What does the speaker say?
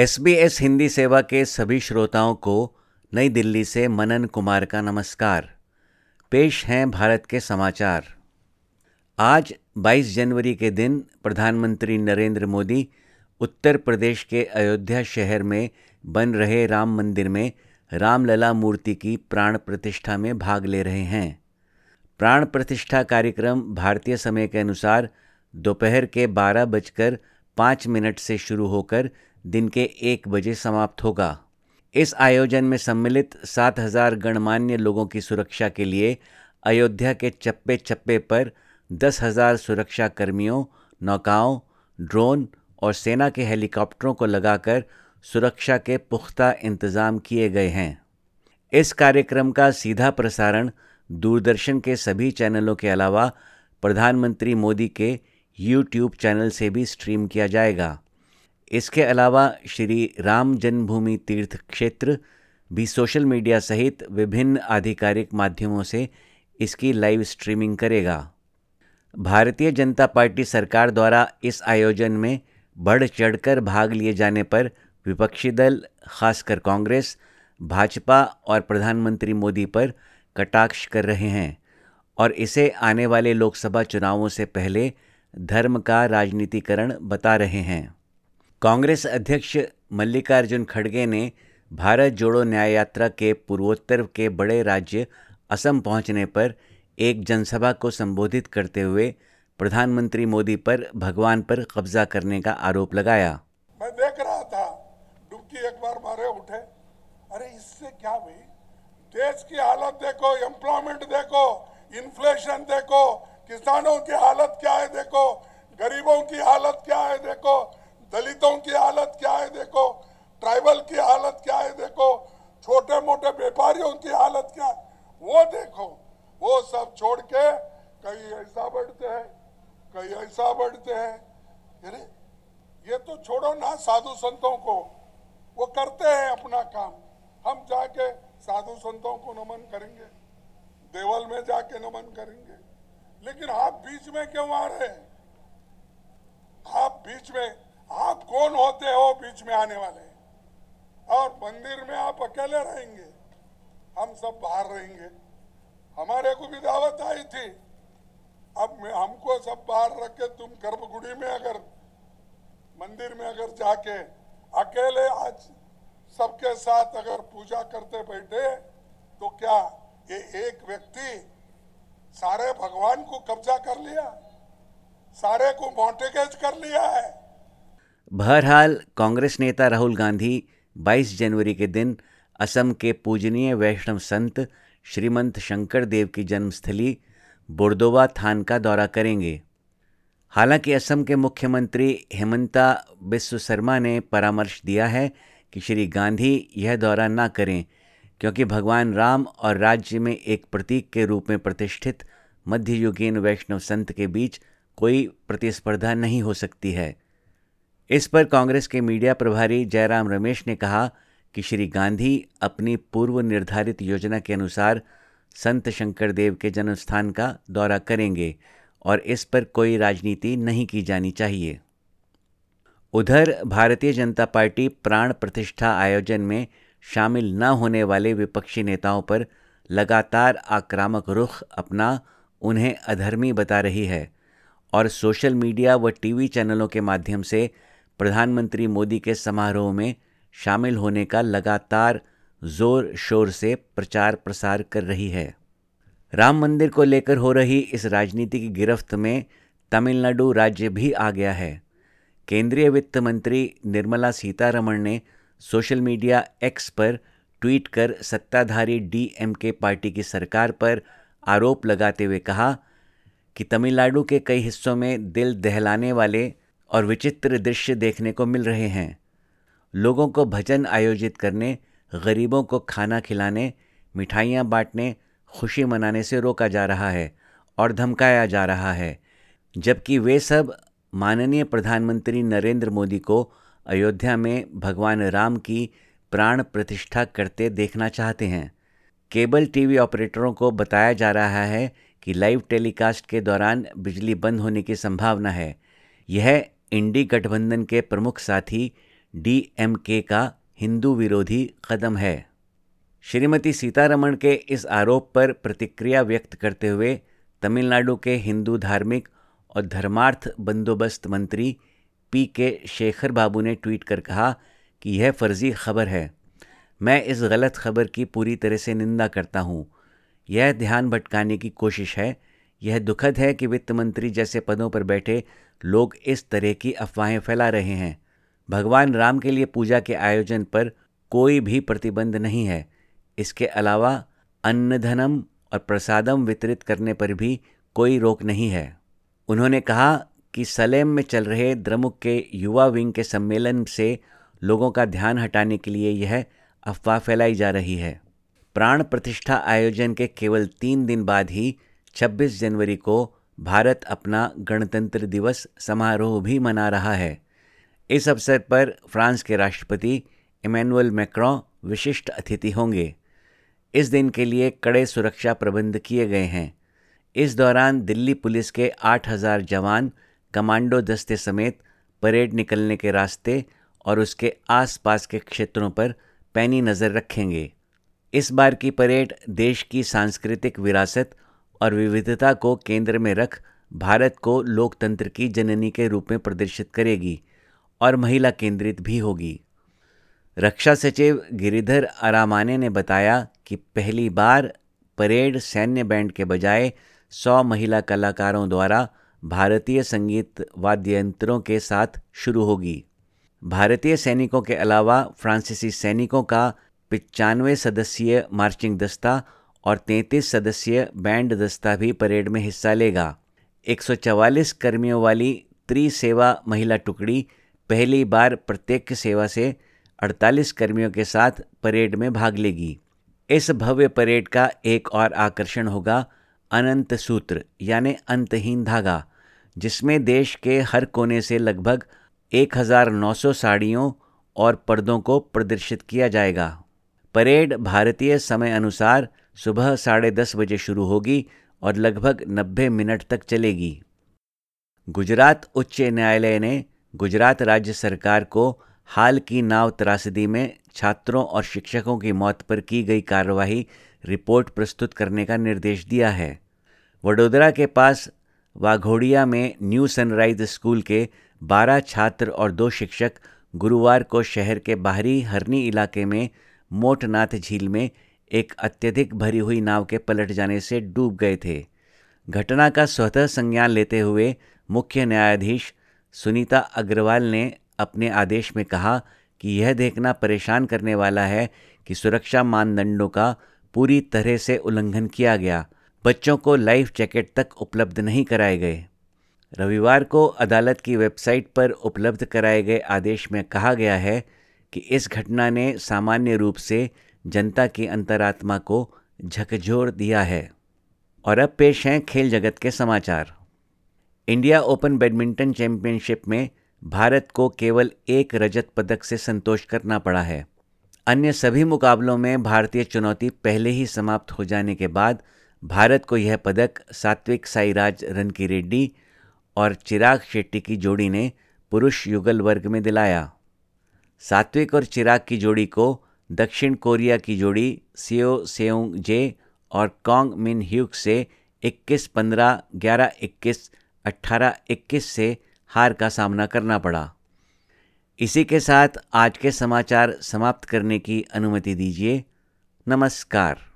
S B S Hindi सेवा के सभी श्रोताओं को नई दिल्ली से मनन कुमार का नमस्कार। पेश हैं भारत के समाचार। आज 22 जनवरी के दिन प्रधानमंत्री नरेंद्र मोदी उत्तर प्रदेश के अयोध्या शहर में बन रहे राम मंदिर में रामलला मूर्ति की प्राण प्रतिष्ठा में भाग ले रहे हैं। प्राण प्रतिष्ठा कार्यक्रम भारतीय समय के अनुसार दोपहर के बारह बजकर पाँच मिनट से शुरू होकर दिन के एक बजे समाप्त होगा। इस आयोजन में सम्मिलित सात हज़ार गणमान्य लोगों की सुरक्षा के लिए अयोध्या के चप्पे चप्पे पर दस हज़ार सुरक्षा कर्मियों, नौकाओं, ड्रोन और सेना के हेलीकॉप्टरों को लगाकर सुरक्षा के पुख्ता इंतज़ाम किए गए हैं। इस कार्यक्रम का सीधा प्रसारण दूरदर्शन के सभी चैनलों के अलावा प्रधानमंत्री मोदी के यूट्यूब चैनल से भी स्ट्रीम किया जाएगा। इसके अलावा श्री राम जन्मभूमि तीर्थ क्षेत्र भी सोशल मीडिया सहित विभिन्न आधिकारिक माध्यमों से इसकी लाइव स्ट्रीमिंग करेगा। भारतीय जनता पार्टी सरकार द्वारा इस आयोजन में बढ़ चढ़कर भाग लिए जाने पर विपक्षी दल, खासकर कांग्रेस, भाजपा और प्रधानमंत्री मोदी पर कटाक्ष कर रहे हैं और इसे आने वाले लोकसभा चुनावों से पहले धर्म का राजनीतिकरण बता रहे हैं। कांग्रेस अध्यक्ष मल्लिकार्जुन खड़गे ने भारत जोड़ो न्याय यात्रा के पूर्वोत्तर के बड़े राज्य असम पहुँचने पर एक जनसभा को संबोधित करते हुए प्रधानमंत्री मोदी पर भगवान पर कब्जा करने का आरोप लगाया। मैं देख रहा था, डुबकी एक बार मारे उठे। अरे, इससे क्या भाई देश की हालत देखो एम्प्लॉयमेंट देखो इन्फ्लेशन देखो, किसानों की हालत क्या है देखो गरीबों की हालत क्या है देखो दलितों की हालत क्या है देखो ट्राइबल की हालत क्या है देखो छोटे मोटे व्यापारियों की हालत क्या है वो देखो वो सब छोड़ के कहीं ऐसा बढ़ते हैं कहीं ऐसा बढ़ते हैं। अरे ये तो छोड़ो ना साधु संतों को। वो करते हैं अपना काम। हम जाके साधु संतों को नमन करेंगे। देवल में जाके नमन करेंगे। लेकिन आप बीच में क्यों आ रहे हैं? आप बीच में, आप कौन होते हो बीच में आने वाले? और मंदिर में आप अकेले रहेंगे। हम सब बाहर रहेंगे। हमारे को भी दावत आई थी। अब हमको सब बाहर रख के तुम गर्भगुड़ी में अगर, मंदिर में अगर जाके अकेले आज सबके साथ अगर पूजा करते बैठे तो क्या ये एक व्यक्ति सारे भगवान को कब्जा कर लिया? सारे को मोटेगेज कर लिया है? बहरहाल, कांग्रेस नेता राहुल गांधी 22 जनवरी के दिन असम के पूजनीय वैष्णव संत श्रीमंत शंकर देव की जन्मस्थली बोरदोवा थान का दौरा करेंगे। हालाँकि असम के मुख्यमंत्री हेमंता बिस्व शर्मा ने परामर्श दिया है कि श्री गांधी यह दौरा ना करें, क्योंकि भगवान राम और राज्य में एक प्रतीक के रूप में प्रतिष्ठित मध्ययुगीन वैष्णव संत के बीच कोई प्रतिस्पर्धा नहीं हो सकती है। इस पर कांग्रेस के मीडिया प्रभारी जयराम रमेश ने कहा कि श्री गांधी अपनी पूर्व निर्धारित योजना के अनुसार संत शंकर देव के जन्म स्थान का दौरा करेंगे और इस पर कोई राजनीति नहीं की जानी चाहिए। उधर भारतीय जनता पार्टी प्राण प्रतिष्ठा आयोजन में शामिल न होने वाले विपक्षी नेताओं पर लगातार आक्रामक रुख अपना उन्हें अधर्मी बता रही है और सोशल मीडिया व टीवी चैनलों के माध्यम से प्रधानमंत्री मोदी के समारोह में शामिल होने का लगातार ज़ोर शोर से प्रचार प्रसार कर रही है। राम मंदिर को लेकर हो रही इस राजनीति की गिरफ्त में तमिलनाडु राज्य भी आ गया है। केंद्रीय वित्त मंत्री निर्मला सीतारमण ने सोशल मीडिया एक्स पर ट्वीट कर सत्ताधारी डीएमके पार्टी की सरकार पर आरोप लगाते हुए कहा कि तमिलनाडु के कई हिस्सों में दिल दहलाने वाले और विचित्र दृश्य देखने को मिल रहे हैं। लोगों को भजन आयोजित करने गरीबों को खाना खिलाने, मिठाइयाँ बांटने, खुशी मनाने से रोका जा रहा है और धमकाया जा रहा है। जबकि वे सब माननीय प्रधानमंत्री नरेंद्र मोदी को अयोध्या में भगवान राम की प्राण प्रतिष्ठा करते देखना चाहते हैं। केबल टीवी ऑपरेटरों को बताया जा रहा है कि लाइव टेलीकास्ट के दौरान बिजली बंद होने की संभावना है। यह इंडी गठबंधन के प्रमुख साथी डीएमके का हिंदू विरोधी कदम है। श्रीमती सीतारमण के इस आरोप पर प्रतिक्रिया व्यक्त करते हुए तमिलनाडु के हिंदू धार्मिक और धर्मार्थ बंदोबस्त मंत्री पी के शेखर बाबू ने ट्वीट कर कहा कि यह फर्जी खबर है। मैं इस गलत खबर की पूरी तरह से निंदा करता हूँ। यह ध्यान भटकाने की कोशिश है। यह दुखद है कि वित्त मंत्री जैसे पदों पर बैठे लोग इस तरह की अफवाहें फैला रहे हैं। भगवान राम के लिए पूजा के आयोजन पर कोई भी प्रतिबंध नहीं है। इसके अलावा अन्नधनम और प्रसादम वितरित करने पर भी कोई रोक नहीं है। उन्होंने कहा कि सलेम में चल रहे द्रमुक के युवा विंग के सम्मेलन से लोगों का ध्यान हटाने के लिए यह अफवाह फैलाई जा रही है। प्राण प्रतिष्ठा आयोजन के केवल तीन दिन बाद ही 26 जनवरी को भारत अपना गणतंत्र दिवस समारोह भी मना रहा है। इस अवसर पर फ्रांस के राष्ट्रपति इमैनुअल मैक्रों विशिष्ट अतिथि होंगे। इस दिन के लिए कड़े सुरक्षा प्रबंध किए गए हैं। इस दौरान दिल्ली पुलिस के 8000 जवान कमांडो दस्ते समेत परेड निकलने के रास्ते और उसके आसपास के क्षेत्रों पर पैनी नज़र रखेंगे। इस बार की परेड देश की सांस्कृतिक विरासत और विविधता को केंद्र में रख भारत को लोकतंत्र की जननी के रूप में प्रदर्शित करेगी। और महिला केंद्रित भी होगी। रक्षा सचिव गिरिधर आरामाने ने बताया कि पहली बार परेड सैन्य बैंड के बजाय सौ महिला कलाकारों द्वारा भारतीय संगीत वाद्य यंत्रों के साथ शुरू होगी। भारतीय सैनिकों के अलावा फ्रांसीसी सैनिकों का पचानवे सदस्यीय मार्चिंग दस्ता और 33 सदस्यीय बैंड दस्ता भी परेड में हिस्सा लेगा। 144 कर्मियों वाली त्रिसेवा महिला टुकड़ी पहली बार प्रत्येक सेवा से 48 कर्मियों के साथ परेड में भाग लेगी। इस भव्य परेड का एक और आकर्षण होगा, अनंत सूत्र, यानी अंतहीन धागा, जिसमें देश के हर कोने से लगभग 1900 साड़ियों और पर्दों को प्रदर्शित किया जाएगा। परेड भारतीय समय अनुसार सुबह साढ़े दस बजे शुरू होगी और लगभग 90 मिनट तक चलेगी। गुजरात उच्च न्यायालय ने गुजरात राज्य सरकार को हाल की नाव त्रासदी में छात्रों और शिक्षकों की मौत पर की गई कार्रवाई रिपोर्ट प्रस्तुत करने का निर्देश दिया है। वडोदरा के पास वाघोड़िया में न्यू सनराइज स्कूल के 12 छात्र और दो शिक्षक गुरुवार को शहर के बाहरी हरनी इलाके में मोटनाथ झील में एक अत्यधिक भरी हुई नाव के पलट जाने से डूब गए थे। घटना का स्वतः संज्ञान लेते हुए मुख्य न्यायाधीश सुनीता अग्रवाल ने अपने आदेश में कहा कि यह देखना परेशान करने वाला है कि सुरक्षा मानदंडों का पूरी तरह से उल्लंघन किया गया। बच्चों को लाइफ जैकेट तक उपलब्ध नहीं कराए गए। रविवार को अदालत की वेबसाइट पर उपलब्ध कराए गए आदेश में कहा गया है कि इस घटना ने सामान्य रूप से जनता की अंतरात्मा को झकझोर दिया है। और अब पेश हैं खेल जगत के समाचार। इंडिया ओपन बैडमिंटन चैंपियनशिप में भारत को केवल एक रजत पदक से संतोष करना पड़ा है। अन्य सभी मुकाबलों में भारतीय चुनौती पहले ही समाप्त हो जाने के बाद भारत को यह पदक सात्विक साईराज रनकी रेड्डी और चिराग शेट्टी की जोड़ी ने पुरुष युगल वर्ग में दिलाया। सात्विक और चिराग की जोड़ी को दक्षिण कोरिया की जोड़ी सियो सेउंग जे और कॉन्ग मिन ह्यूक से 21-15, 11-21, 18-21 से हार का सामना करना पड़ा। इसी के साथ आज के समाचार समाप्त करने की अनुमति दीजिए। नमस्कार।